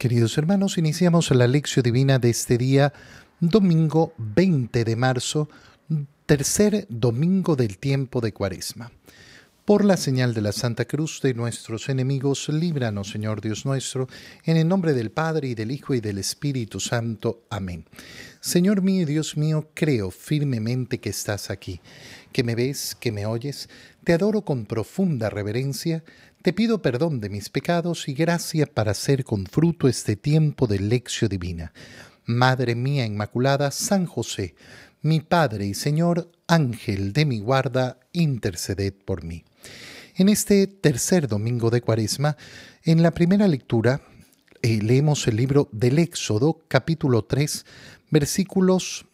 Queridos hermanos, iniciamos la lección divina de este día, domingo 20 de marzo, tercer domingo del tiempo de Cuaresma. Por la señal de la Santa Cruz de nuestros enemigos, líbranos, Señor Dios nuestro, en el nombre del Padre y del Hijo y del Espíritu Santo. Amén. Señor mío y Dios mío, creo firmemente que estás aquí, que me ves, que me oyes, te adoro con profunda reverencia, te pido perdón de mis pecados y gracia para hacer con fruto este tiempo de lección divina. Madre mía Inmaculada, San José, mi Padre y Señor, Ángel de mi guarda, interceded por mí. En este tercer domingo de Cuaresma, en la primera lectura, eh, leemos el libro del Éxodo, capítulo 3, versículos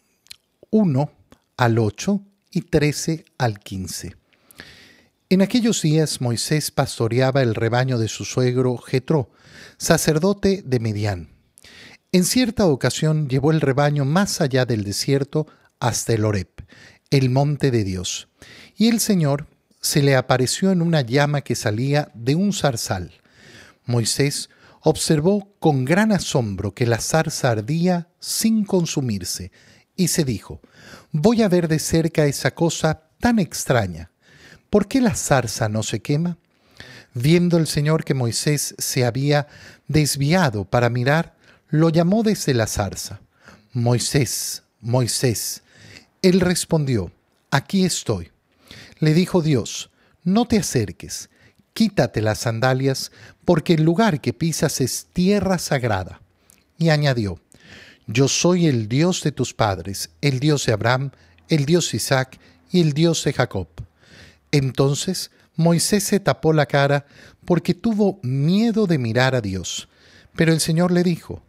1 al 8 y 13 al 15. En aquellos días Moisés pastoreaba el rebaño de su suegro Jetro, sacerdote de Midian. En cierta ocasión llevó el rebaño más allá del desierto hasta el Horeb, el monte de Dios, y el Señor se le apareció en una llama que salía de un zarzal. Moisés observó con gran asombro que la zarza ardía sin consumirse, y se dijo, voy a ver de cerca esa cosa tan extraña. ¿Por qué la zarza no se quema? Viendo el Señor que Moisés se había desviado para mirar, lo llamó desde la zarza. Moisés, Moisés. Él respondió, aquí estoy. Le dijo Dios, no te acerques, quítate las sandalias, porque el lugar que pisas es tierra sagrada. Y añadió, yo soy el Dios de tus padres, el Dios de Abraham, el Dios de Isaac y el Dios de Jacob. Entonces Moisés se tapó la cara porque tuvo miedo de mirar a Dios. Pero el Señor le dijo,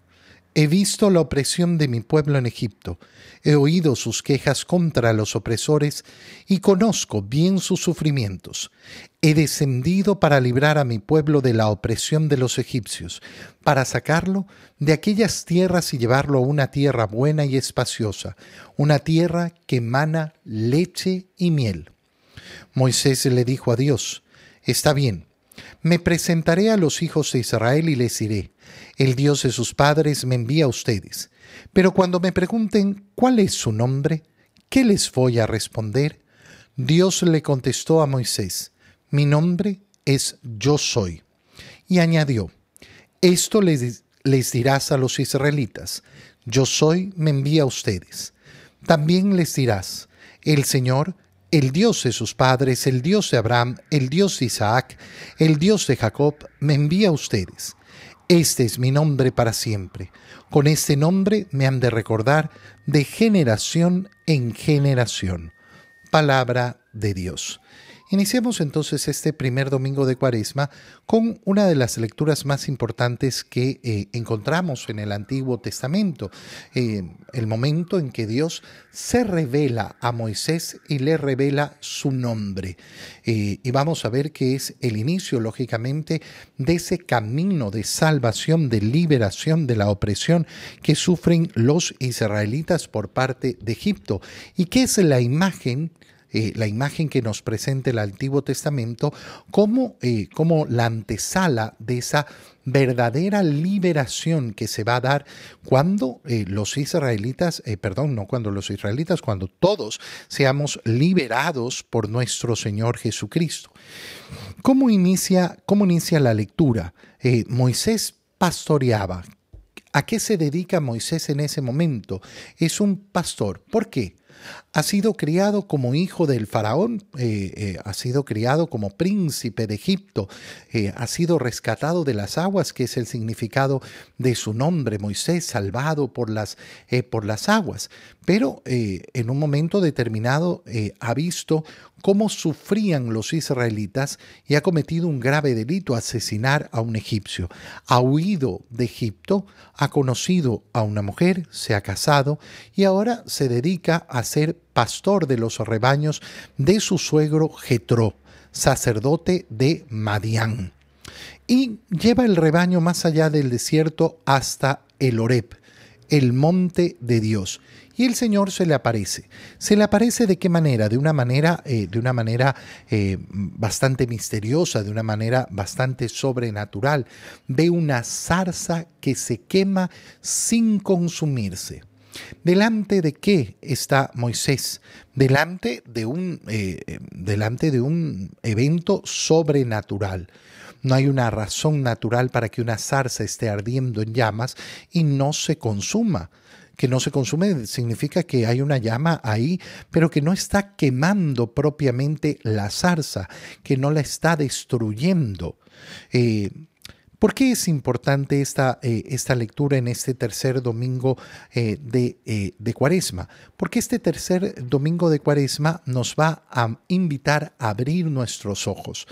He visto la opresión de mi pueblo en Egipto, he oído sus quejas contra los opresores y conozco bien sus sufrimientos. He descendido para librar a mi pueblo de la opresión de los egipcios, para sacarlo de aquellas tierras y llevarlo a una tierra buena y espaciosa, una tierra que emana leche y miel. Moisés le dijo a Dios, Está bien, me presentaré a los hijos de Israel y les diré, el Dios de sus padres me envía a ustedes. Pero cuando me pregunten cuál es su nombre, ¿qué les voy a responder? Dios le contestó a Moisés, mi nombre es yo soy. Y añadió, esto les, dirás a los israelitas, yo soy me envía a ustedes. También les dirás, el Señor, el Dios de sus padres, el Dios de Abraham, el Dios de Isaac, el Dios de Jacob, me envía a ustedes. Este es mi nombre para siempre. Con este nombre me han de recordar de generación en generación. Palabra de Dios. Iniciamos entonces este primer domingo de Cuaresma con una de las lecturas más importantes que eh, encontramos en el Antiguo Testamento, eh, el momento en que Dios se revela a Moisés y le revela su nombre. Eh, y vamos a ver que es el inicio, lógicamente, de ese camino de salvación, de liberación de la opresión que sufren los israelitas por parte de Egipto y que es la imagen eh, la imagen que nos presenta el Antiguo Testamento como, eh, como la antesala de esa verdadera liberación que se va a dar cuando eh, los israelitas, perdón, no cuando los israelitas, cuando todos seamos liberados por nuestro Señor Jesucristo. ¿Cómo inicia, cómo inicia la lectura? Moisés pastoreaba. ¿A qué se dedica Moisés en ese momento? Es un pastor. ¿Por qué? Ha sido criado como hijo del faraón, eh, eh, ha sido criado como príncipe de Egipto, eh, ha sido rescatado de las aguas, que es el significado de su nombre, Moisés, salvado por las, por las aguas. Pero en un momento determinado ha visto cómo sufrían los israelitas y ha cometido un grave delito, asesinar a un egipcio. Ha huido de Egipto, ha conocido a una mujer, se ha casado y ahora se dedica a ser pastor de los rebaños de su suegro Jetro, sacerdote de Madián. Y lleva el rebaño más allá del desierto hasta el Oreb, el monte de Dios. Y el Señor se le aparece. ¿Se le aparece de qué manera? De una manera, eh, de una manera eh, bastante misteriosa, de una manera bastante sobrenatural. Ve una zarza que se quema sin consumirse. ¿Delante de qué está Moisés? Delante de un, eh, delante de un evento sobrenatural. No hay una razón natural para que una zarza esté ardiendo en llamas y no se consuma. Que no se consume significa que hay una llama ahí, pero que no está quemando propiamente la zarza, que no la está destruyendo. Eh, ¿Por qué es importante esta, eh, esta, lectura en este tercer domingo eh, de, de, Cuaresma? Porque este tercer domingo de Cuaresma nos va a invitar a abrir nuestros ojos.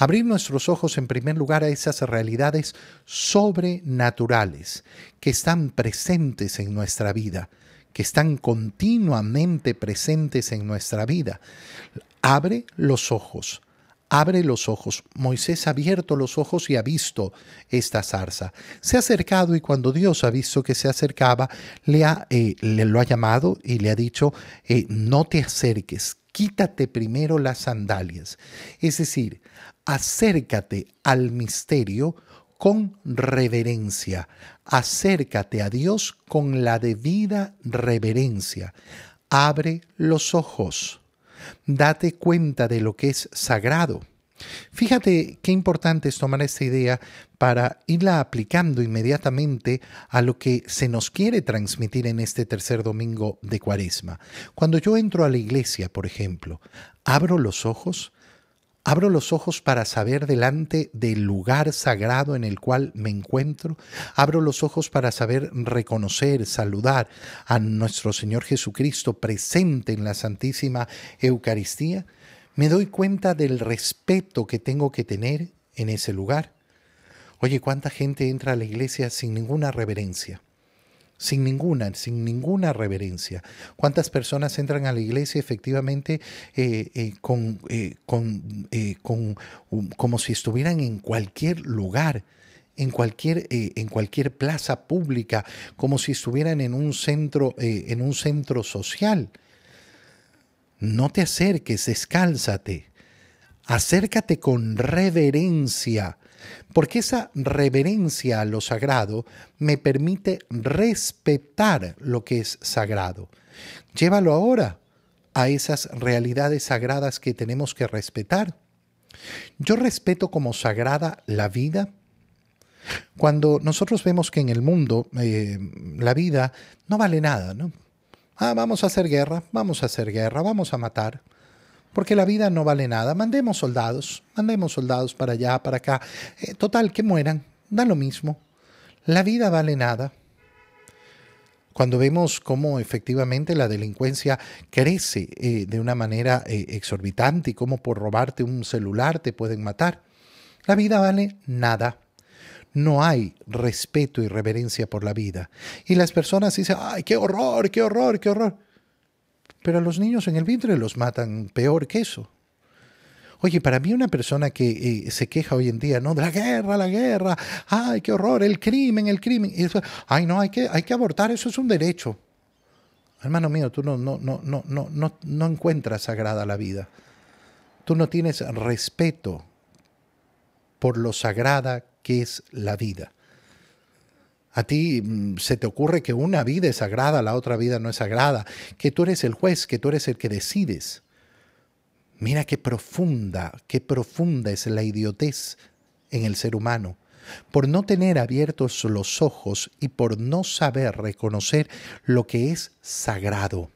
Abrir nuestros ojos en primer lugar a esas realidades sobrenaturales que están presentes en nuestra vida, que están continuamente presentes en nuestra vida. Abre los ojos, abre los ojos. Moisés ha abierto los ojos y ha visto esta zarza. Se ha acercado y cuando Dios ha visto que se acercaba, le, ha, eh, lo ha llamado y le ha dicho, eh, no te acerques, quítate primero las sandalias. Es decir, acércate al misterio con reverencia. Acércate a Dios con la debida reverencia. Abre los ojos. Date cuenta de lo que es sagrado. Fíjate qué importante es tomar esta idea para irla aplicando inmediatamente a lo que se nos quiere transmitir en este tercer domingo de Cuaresma. Cuando yo entro a la iglesia, por ejemplo, abro los ojos, Abro los ojos para saber delante del lugar sagrado en el cual me encuentro. Abro los ojos para saber reconocer, saludar a nuestro Señor Jesucristo presente en la Santísima Eucaristía. Me doy cuenta del respeto que tengo que tener en ese lugar. Oye, ¿cuánta gente entra a la iglesia sin ninguna reverencia? Sin ninguna, sin ninguna reverencia. ¿Cuántas personas entran a la iglesia efectivamente eh, eh, con, eh, con, con como si estuvieran en cualquier lugar? En cualquier, en cualquier plaza pública, como si estuvieran en un centro, en un centro social. No te acerques, descálzate. Acércate con reverencia porque esa reverencia a lo sagrado me permite respetar lo que es sagrado. Llévalo ahora a esas realidades sagradas que tenemos que respetar. Yo respeto como sagrada la vida. Cuando nosotros vemos que en el mundo eh, la vida no vale nada, ¿no? Ah, vamos a hacer guerra, vamos a hacer guerra, vamos a matar porque la vida no vale nada. Mandemos soldados, mandemos soldados para allá, para acá. Eh, total, que mueran, da lo mismo. La vida vale nada. Cuando vemos cómo efectivamente la delincuencia crece eh, de una manera eh, exorbitante y cómo por robarte un celular te pueden matar, la vida vale nada. No hay respeto y reverencia por la vida. Y las personas dicen, ay, qué horror, qué horror, qué horror pero a los niños en el vientre los matan peor que eso. Oye, para mí una persona que eh, se queja hoy en día, ¿no? De la guerra, la guerra, ay, qué horror, el crimen, el crimen. Y ay, no, hay que, hay que abortar, eso es un derecho. Hermano mío, tú no, no, no, no, no, no, no encuentras sagrada la vida. Tú no tienes respeto por lo sagrada que es la vida. A ti mm, se te ocurre que una vida es sagrada, la otra vida no es sagrada, que tú eres el juez, que tú eres el que decides. Mira qué profunda, qué profunda es la idiotez en el ser humano, por no tener abiertos los ojos y por no saber reconocer lo que es sagrado.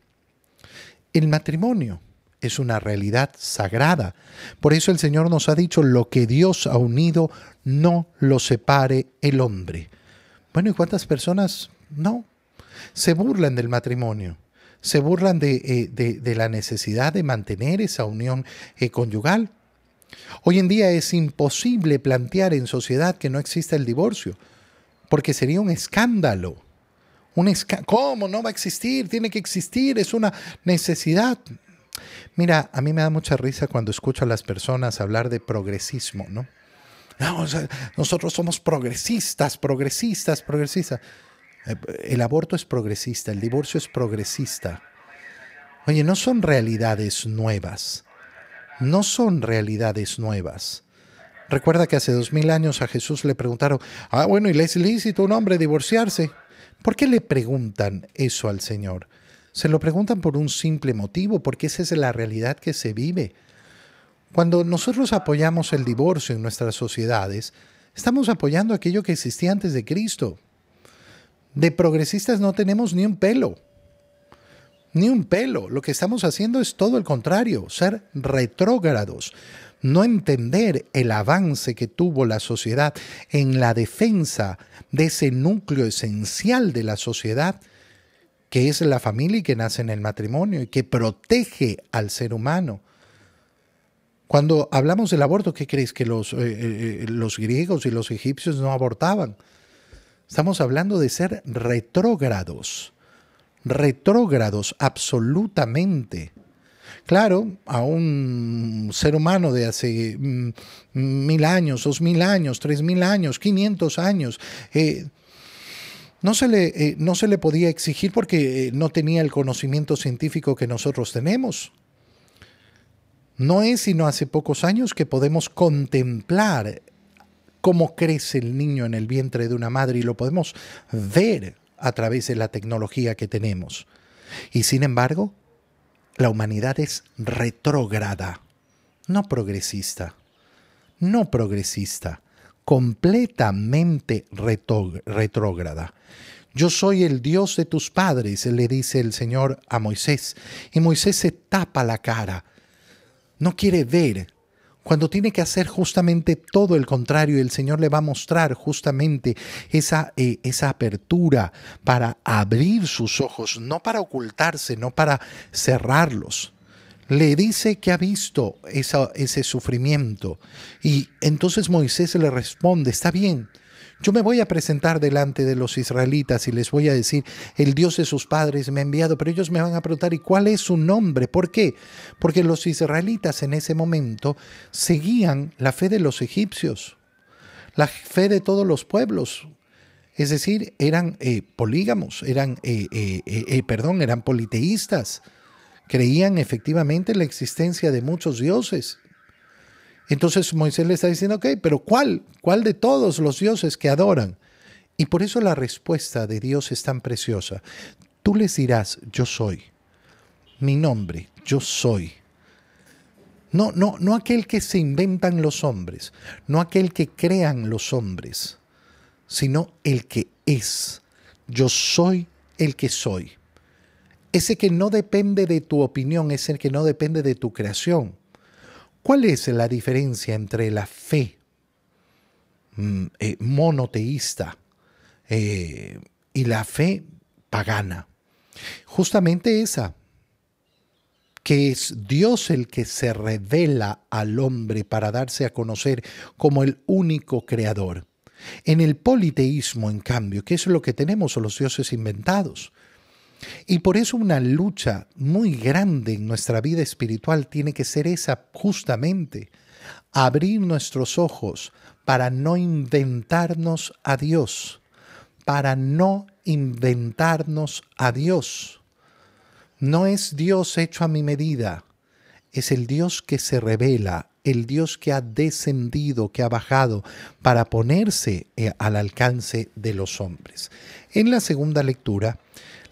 El matrimonio es una realidad sagrada. Por eso el Señor nos ha dicho, lo que Dios ha unido, no lo separe el hombre. Bueno, ¿y cuántas personas no? Se burlan del matrimonio, se burlan de, eh, la necesidad de mantener esa unión eh, conyugal. Hoy en día es imposible plantear en sociedad que no exista el divorcio, porque sería un escándalo. ¿Cómo no va a existir? Tiene que existir, es una necesidad. Mira, a mí me da mucha risa cuando escucho a las personas hablar de progresismo, ¿no? Nosotros somos progresistas, progresistas, progresistas. Eh, el aborto es progresista, el divorcio es progresista. Oye, no son realidades nuevas. No son realidades nuevas. Recuerda que hace dos mil años a Jesús le preguntaron, ah, bueno, ¿y le es lícito un hombre divorciarse? ¿Por qué le preguntan eso al Señor? Se lo preguntan por un simple motivo, porque esa es la realidad que se vive. Cuando nosotros apoyamos el divorcio en nuestras sociedades, estamos apoyando aquello que existía antes de Cristo. De progresistas no tenemos ni un pelo. Ni un pelo. Lo que estamos haciendo es todo el contrario, ser retrógrados. No entender el avance que tuvo la sociedad en la defensa de ese núcleo esencial de la sociedad, que es la familia y que nace en el matrimonio y que protege al ser humano. Cuando hablamos del aborto, ¿qué crees? Que los, eh, eh, los griegos y los egipcios no abortaban. Estamos hablando de ser retrógrados, retrógrados absolutamente. Claro, a un ser humano de hace mm, mil años, dos mil años, tres mil años, quinientos años, eh, no, se le, eh, no se le podía exigir porque no tenía el conocimiento científico que nosotros tenemos. No es sino hace pocos años que podemos contemplar cómo crece el niño en el vientre de una madre y lo podemos ver a través de la tecnología que tenemos. Y sin embargo, la humanidad es retrógrada, no progresista, no progresista, completamente retrógrada. Yo soy el Dios de tus padres, le dice el Señor a Moisés. Y Moisés se tapa la cara. No quiere ver cuando tiene que hacer justamente todo el contrario, el Señor le va a mostrar justamente esa, eh, esa apertura para abrir sus ojos, no para ocultarse, no para cerrarlos. Le dice que ha visto ese sufrimiento y entonces Moisés le responde, está bien, yo me voy a presentar delante de los israelitas y les voy a decir, el Dios de sus padres me ha enviado, pero ellos me van a preguntar, ¿y cuál es su nombre? ¿Por qué? Porque los israelitas en ese momento seguían la fe de los egipcios, la fe de todos los pueblos. Es decir, eran eh, polígamos, eran, eh, eh, perdón, eran politeístas. Creían efectivamente en la existencia de muchos dioses entonces Moisés le está diciendo, ok, pero ¿cuál? ¿Cuál de todos los dioses que adoran? Y por eso la respuesta de Dios es tan preciosa. Tú les dirás, yo soy. Mi nombre, yo soy. No, no, no aquel que se inventan los hombres, no aquel que crean los hombres, sino el que es. Yo soy el que soy. Ese que no depende de tu opinión, ese que no depende de tu creación. ¿Cuál es la diferencia entre la fe mm, eh, monoteísta eh, y la fe pagana? Justamente esa, que es Dios el que se revela al hombre para darse a conocer como el único creador. En el politeísmo, en cambio, que es lo que tenemos los dioses inventados, y por eso una lucha muy grande en nuestra vida espiritual tiene que ser esa justamente, abrir nuestros ojos para no inventarnos a Dios, para no inventarnos a Dios. No es Dios hecho a mi medida, es el Dios que se revela, el Dios que ha descendido, que ha bajado para ponerse eh, al alcance de los hombres. En la segunda lectura,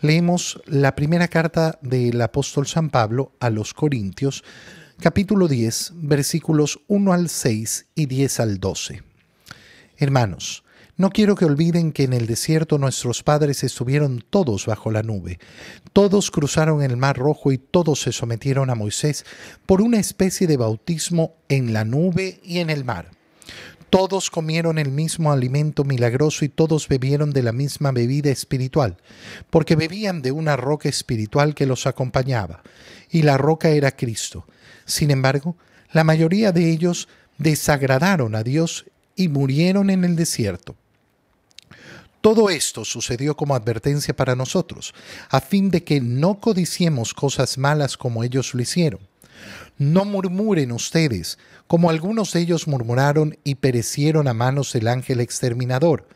leemos la primera carta del apóstol San Pablo a los Corintios, capítulo 10, versículos 1 al 6 y 10 al 12. Hermanos, no quiero que olviden que en el desierto nuestros padres estuvieron todos bajo la nube, todos cruzaron el mar rojo y todos se sometieron a Moisés por una especie de bautismo en la nube y en el mar todos comieron el mismo alimento milagroso y todos bebieron de la misma bebida espiritual, porque bebían de una roca espiritual que los acompañaba, y la roca era Cristo. Sin embargo, la mayoría de ellos desagradaron a Dios y murieron en el desierto. Todo esto sucedió como advertencia para nosotros, a fin de que no codiciemos cosas malas como ellos lo hicieron. No murmuren ustedes, como algunos de ellos murmuraron y perecieron a manos del ángel exterminador.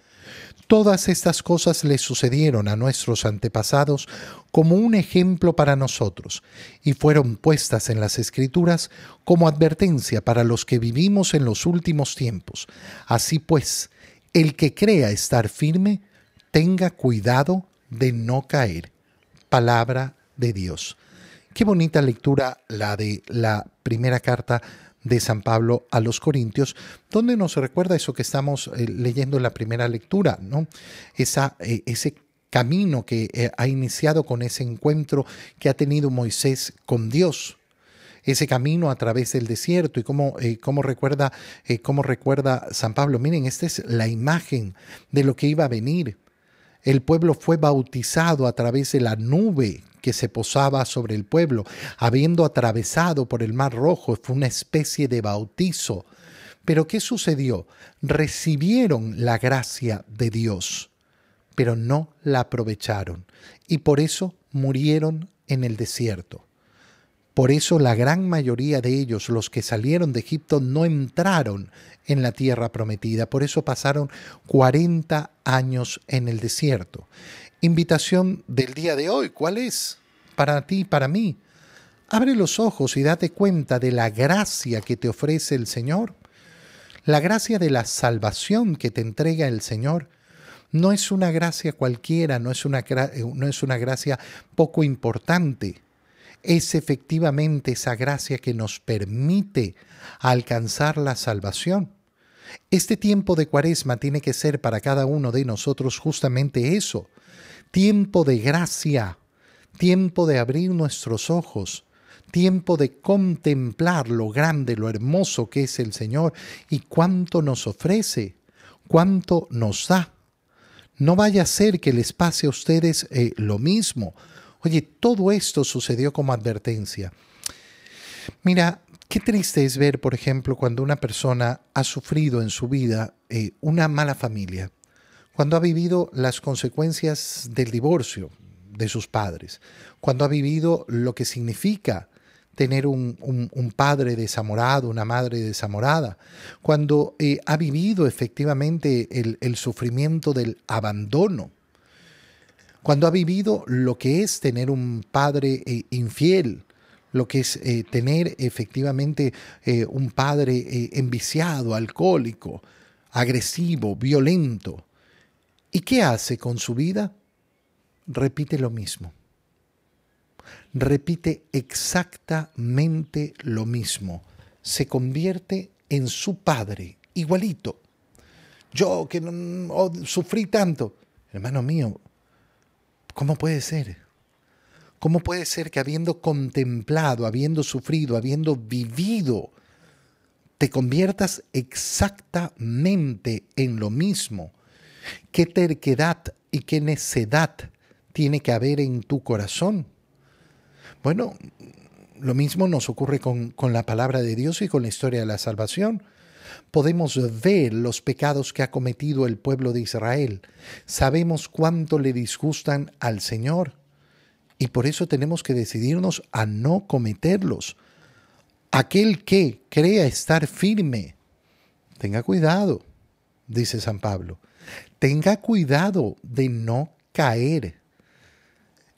Todas estas cosas le sucedieron a nuestros antepasados como un ejemplo para nosotros y fueron puestas en las escrituras como advertencia para los que vivimos en los últimos tiempos. Así pues, el que crea estar firme, tenga cuidado de no caer. Palabra de Dios. Qué bonita lectura la de la primera carta de San Pablo a los Corintios, donde nos recuerda eso que estamos eh, leyendo en la primera lectura, ¿no? Esa, eh, ese camino que eh, ha iniciado con ese encuentro que ha tenido Moisés con Dios, ese camino a través del desierto y cómo, cómo recuerda, cómo recuerda San Pablo. Miren, esta es la imagen de lo que iba a venir. El pueblo fue bautizado a través de la nube que se posaba sobre el pueblo, habiendo atravesado por el Mar Rojo, fue una especie de bautizo. Pero ¿qué sucedió? Recibieron la gracia de Dios, pero no la aprovecharon y por eso murieron en el desierto. Por eso la gran mayoría de ellos, los que salieron de Egipto, no entraron en la tierra prometida. Por eso pasaron 40 años en el desierto invitación del día de hoy. ¿Cuál es? Para ti para mí. Abre los ojos y date cuenta de la gracia que te ofrece el Señor. La gracia de la salvación que te entrega el Señor no es una gracia cualquiera, no es una, eh, no es una gracia poco importante. Es efectivamente esa gracia que nos permite alcanzar la salvación. Este tiempo de cuaresma tiene que ser para cada uno de nosotros justamente eso, tiempo de gracia, tiempo de abrir nuestros ojos, tiempo de contemplar lo grande, lo hermoso que es el Señor y cuánto nos ofrece, cuánto nos da. No vaya a ser que les pase a ustedes eh, lo mismo. Oye, todo esto sucedió como advertencia. Mira, qué triste es ver, por ejemplo, cuando una persona ha sufrido en su vida eh, una mala familia cuando ha vivido las consecuencias del divorcio de sus padres, cuando ha vivido lo que significa tener un, padre desamorado, una madre desamorada, cuando eh, ha vivido efectivamente el, sufrimiento del abandono, cuando ha vivido lo que es tener un padre eh, infiel, lo que es eh, tener efectivamente un padre enviciado, alcohólico, agresivo, violento, ¿Y qué hace con su vida? Repite lo mismo. Repite exactamente lo mismo. Se convierte en su padre, igualito. Yo que no, oh, sufrí tanto. Hermano mío, ¿cómo puede ser? ¿Cómo puede ser que habiendo contemplado, habiendo sufrido, habiendo vivido, te conviertas exactamente en lo mismo? ¿Qué terquedad y qué necedad tiene que haber en tu corazón? Bueno, lo mismo nos ocurre con, con, la palabra de Dios y con la historia de la salvación. Podemos ver los pecados que ha cometido el pueblo de Israel. Sabemos cuánto le disgustan al Señor. Y por eso tenemos que decidirnos a no cometerlos. Aquel que crea estar firme, tenga cuidado, dice San Pablo tenga cuidado de no caer.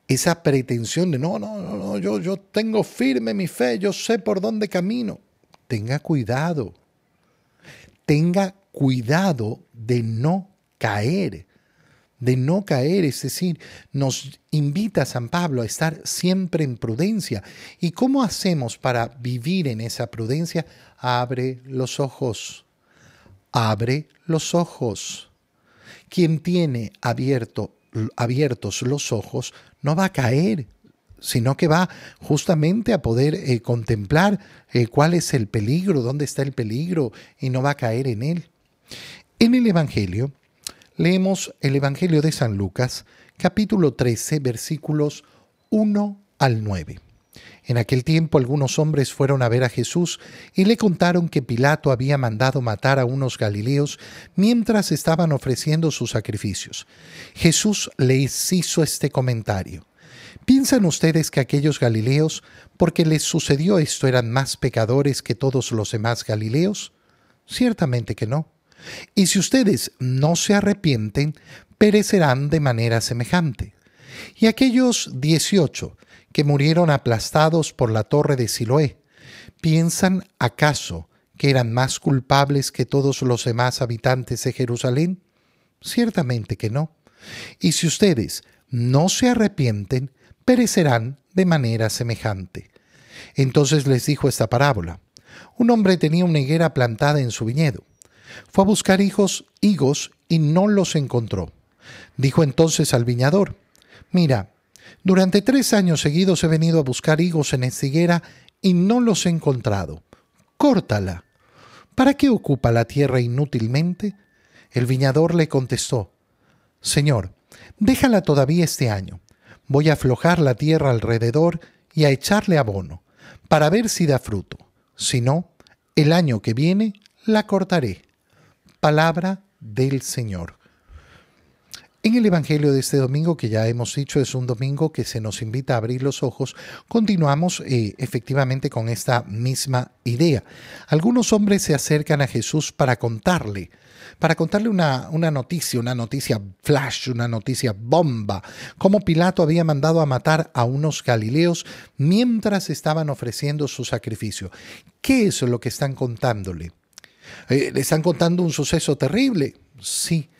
Esa pretensión de no, no, no, no, yo, yo tengo firme mi fe, yo sé por dónde camino. Tenga cuidado. Tenga cuidado de no caer. De no caer, es decir, nos invita San Pablo a estar siempre en prudencia. ¿Y cómo hacemos para vivir en esa prudencia? Abre los ojos. Abre los ojos. Quien tiene abierto, abiertos los ojos no va a caer, sino que va justamente a poder eh, contemplar eh, cuál es el peligro, dónde está el peligro y no va a caer en él. En el Evangelio, leemos el Evangelio de San Lucas, capítulo 13, versículos 1 al 9. En aquel tiempo algunos hombres fueron a ver a Jesús y le contaron que Pilato había mandado matar a unos galileos mientras estaban ofreciendo sus sacrificios. Jesús les hizo este comentario. ¿Piensan ustedes que aquellos galileos, porque les sucedió esto, eran más pecadores que todos los demás galileos? Ciertamente que no. Y si ustedes no se arrepienten, perecerán de manera semejante. Y aquellos dieciocho que murieron aplastados por la torre de Siloé, ¿piensan acaso que eran más culpables que todos los demás habitantes de Jerusalén? Ciertamente que no. Y si ustedes no se arrepienten, perecerán de manera semejante. Entonces les dijo esta parábola. Un hombre tenía una higuera plantada en su viñedo. Fue a buscar hijos, higos y no los encontró. Dijo entonces al viñador, Mira, durante tres años seguidos he venido a buscar higos en esta higuera y no los he encontrado. Córtala. ¿Para qué ocupa la tierra inútilmente? El viñador le contestó, Señor, déjala todavía este año. Voy a aflojar la tierra alrededor y a echarle abono, para ver si da fruto. Si no, el año que viene la cortaré. Palabra del Señor. En el Evangelio de este domingo, que ya hemos dicho es un domingo que se nos invita a abrir los ojos, continuamos eh, efectivamente con esta misma idea. Algunos hombres se acercan a Jesús para contarle, para contarle una, una noticia, una noticia flash, una noticia bomba, cómo Pilato había mandado a matar a unos galileos mientras estaban ofreciendo su sacrificio. ¿Qué es lo que están contándole? Eh, ¿Le están contando un suceso terrible? Sí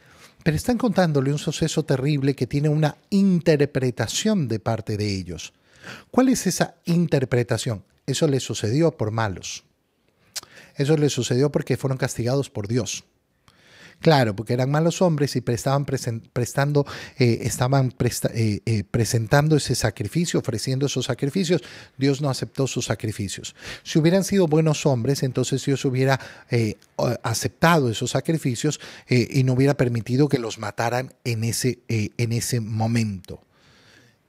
pero están contándole un suceso terrible que tiene una interpretación de parte de ellos. ¿Cuál es esa interpretación? Eso les sucedió por malos. Eso les sucedió porque fueron castigados por Dios. Claro, porque eran malos hombres y prestaban prestando, eh, estaban eh, eh, presentando ese sacrificio, ofreciendo esos sacrificios. Dios no aceptó sus sacrificios. Si hubieran sido buenos hombres, entonces Dios hubiera aceptado esos sacrificios y no hubiera permitido que los mataran en ese, en ese momento.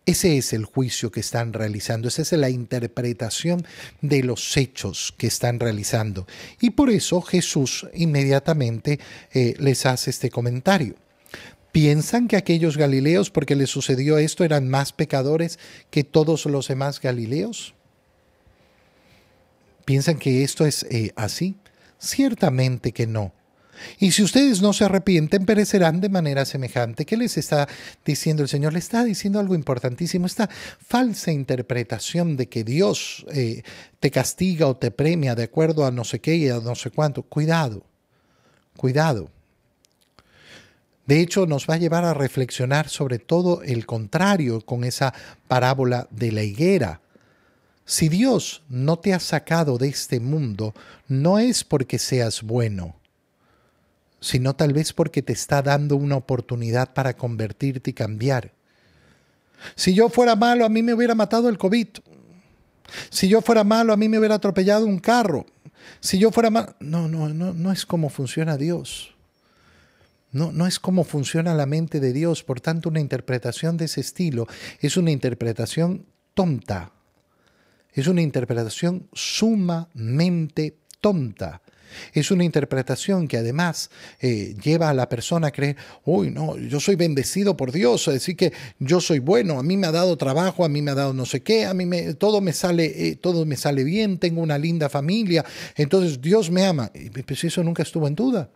Ese es el juicio que están realizando, esa es la interpretación de los hechos que están realizando. Y por eso Jesús inmediatamente eh, les hace este comentario. ¿Piensan que aquellos galileos, porque les sucedió esto, eran más pecadores que todos los demás galileos? ¿Piensan que esto es eh, así? Ciertamente que no. Y si ustedes no se arrepienten, perecerán de manera semejante. ¿Qué les está diciendo el Señor? Le está diciendo algo importantísimo. Esta falsa interpretación de que Dios eh, te castiga o te premia de acuerdo a no sé qué y a no sé cuánto. Cuidado, cuidado. De hecho, nos va a llevar a reflexionar sobre todo el contrario con esa parábola de la higuera. Si Dios no te ha sacado de este mundo, no es porque seas bueno sino tal vez porque te está dando una oportunidad para convertirte y cambiar. Si yo fuera malo, a mí me hubiera matado el COVID. Si yo fuera malo, a mí me hubiera atropellado un carro. Si yo fuera malo... No, no, no, no es como funciona Dios. No, no es como funciona la mente de Dios. Por tanto, una interpretación de ese estilo es una interpretación tonta. Es una interpretación sumamente tonta. Es una interpretación que además eh, lleva a la persona a creer, uy, no, yo soy bendecido por Dios, así que yo soy bueno, a mí me ha dado trabajo, a mí me ha dado no sé qué, a mí me, todo, me sale, eh, todo me sale bien, tengo una linda familia, entonces Dios me ama. Pues eso nunca estuvo en duda.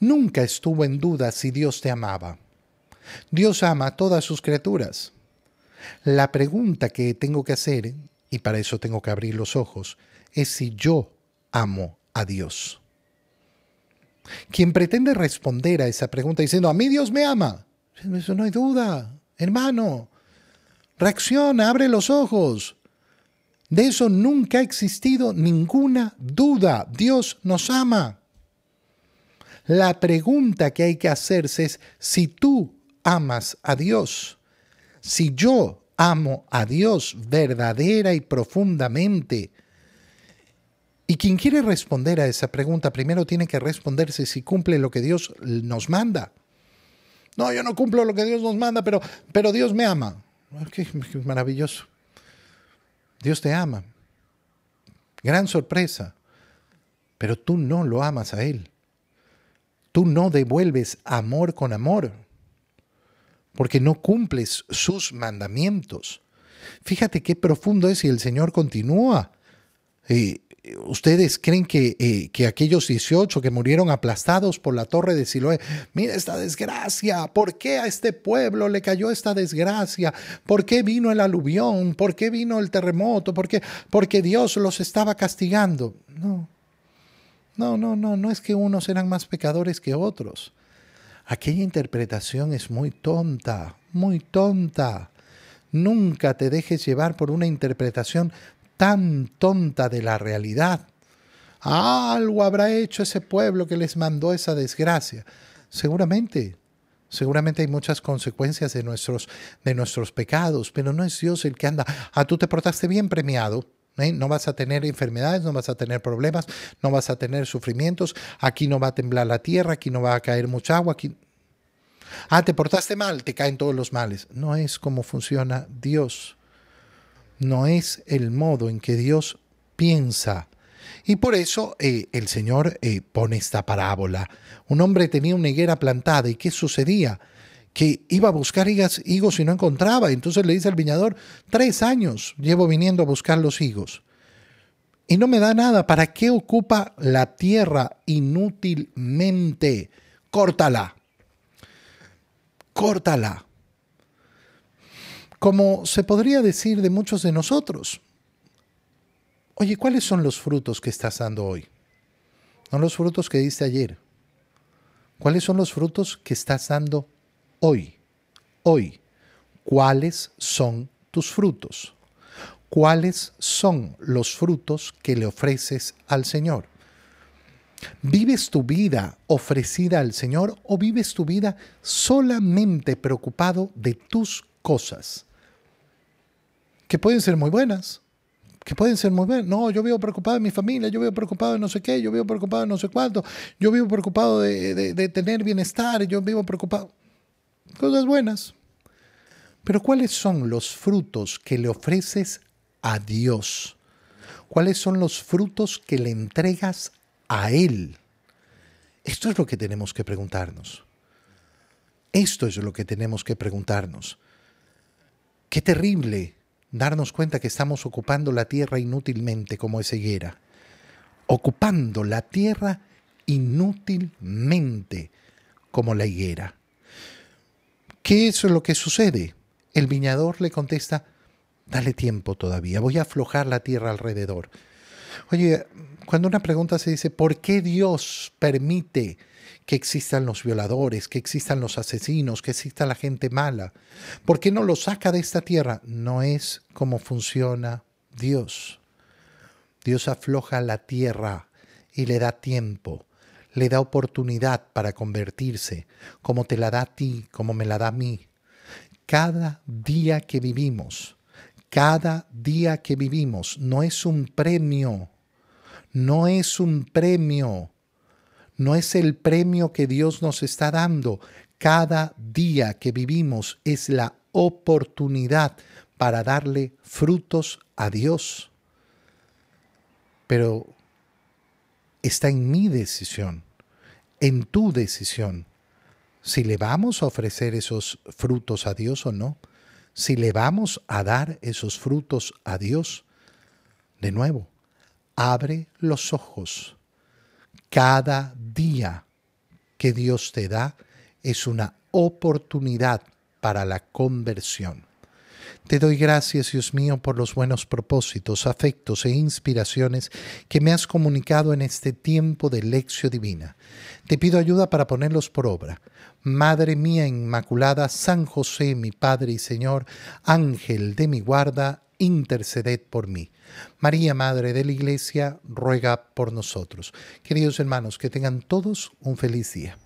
Nunca estuvo en duda si Dios te amaba. Dios ama a todas sus criaturas. La pregunta que tengo que hacer, y para eso tengo que abrir los ojos, es si yo amo a Dios. Quien pretende responder a esa pregunta diciendo, a mí Dios me ama, eso no hay duda, hermano, reacciona, abre los ojos. De eso nunca ha existido ninguna duda. Dios nos ama. La pregunta que hay que hacerse es si tú amas a Dios, si yo amo a Dios verdadera y profundamente, y quien quiere responder a esa pregunta primero tiene que responderse si cumple lo que Dios nos manda. No, yo no cumplo lo que Dios nos manda, pero, pero Dios me ama. Ah, qué, maravilloso. Dios te ama. Gran sorpresa. Pero tú no lo amas a Él. Tú no devuelves amor con amor. Porque no cumples sus mandamientos. Fíjate qué profundo es y el Señor continúa. Eh, ¿Ustedes creen que, eh, que, aquellos 18 que murieron aplastados por la torre de Siloé, mira esta desgracia, ¿por qué a este pueblo le cayó esta desgracia? ¿Por qué vino el aluvión? ¿Por qué vino el terremoto? ¿Por qué? Porque Dios los estaba castigando. No, no, no, no, no es que unos eran más pecadores que otros. Aquella interpretación es muy tonta, muy tonta. Nunca te dejes llevar por una interpretación tan tonta de la realidad. Algo habrá hecho ese pueblo que les mandó esa desgracia. Seguramente, seguramente hay muchas consecuencias de nuestros, de nuestros pecados, pero no es Dios el que anda. Ah, tú te portaste bien premiado. ¿eh? No vas a tener enfermedades, no vas a tener problemas, no vas a tener sufrimientos. Aquí no va a temblar la tierra, aquí no va a caer mucha agua. Aquí... Ah, te portaste mal, te caen todos los males. No es como funciona Dios no es el modo en que Dios piensa. Y por eso eh, el Señor eh, pone esta parábola. Un hombre tenía una higuera plantada y ¿qué sucedía? Que iba a buscar higos, y no encontraba. Entonces le dice al viñador, tres años llevo viniendo a buscar los higos. Y no me da nada. ¿Para qué ocupa la tierra inútilmente? Córtala. Córtala como se podría decir de muchos de nosotros. Oye, ¿cuáles son los frutos que estás dando hoy? No los frutos que diste ayer. ¿Cuáles son los frutos que estás dando hoy? Hoy. ¿Cuáles son tus frutos? ¿Cuáles son los frutos que le ofreces al Señor? ¿Vives tu vida ofrecida al Señor o vives tu vida solamente preocupado de tus cosas? Que pueden ser muy buenas, que pueden ser muy buenas. No, yo vivo preocupado de mi familia, yo vivo preocupado de no sé qué, yo vivo preocupado de no sé cuánto, yo vivo preocupado de, tener bienestar, yo vivo preocupado. Cosas buenas. Pero ¿cuáles son los frutos que le ofreces a Dios? ¿Cuáles son los frutos que le entregas a Él? Esto es lo que tenemos que preguntarnos. Esto es lo que tenemos que preguntarnos. Qué terrible darnos cuenta que estamos ocupando la tierra inútilmente como esa higuera. Ocupando la tierra inútilmente como la higuera. ¿Qué es lo que sucede? El viñador le contesta, dale tiempo todavía, voy a aflojar la tierra alrededor. Oye, cuando una pregunta se dice, ¿por qué Dios permite que existan los violadores, que existan los asesinos, que exista la gente mala. ¿Por qué no lo saca de esta tierra? No es como funciona Dios. Dios afloja la tierra y le da tiempo, le da oportunidad para convertirse, como te la da a ti, como me la da a mí. Cada día que vivimos, cada día que vivimos no es un premio, no es un premio no es el premio que Dios nos está dando. Cada día que vivimos es la oportunidad para darle frutos a Dios. Pero está en mi decisión, en tu decisión, si le vamos a ofrecer esos frutos a Dios o no, si le vamos a dar esos frutos a Dios. De nuevo, abre los ojos cada día que Dios te da es una oportunidad para la conversión. Te doy gracias, Dios mío, por los buenos propósitos, afectos e inspiraciones que me has comunicado en este tiempo de lección divina. Te pido ayuda para ponerlos por obra. Madre mía Inmaculada, San José, mi Padre y Señor, Ángel de mi guarda, interceded por mí. María, Madre de la Iglesia, ruega por nosotros. Queridos hermanos, que tengan todos un feliz día.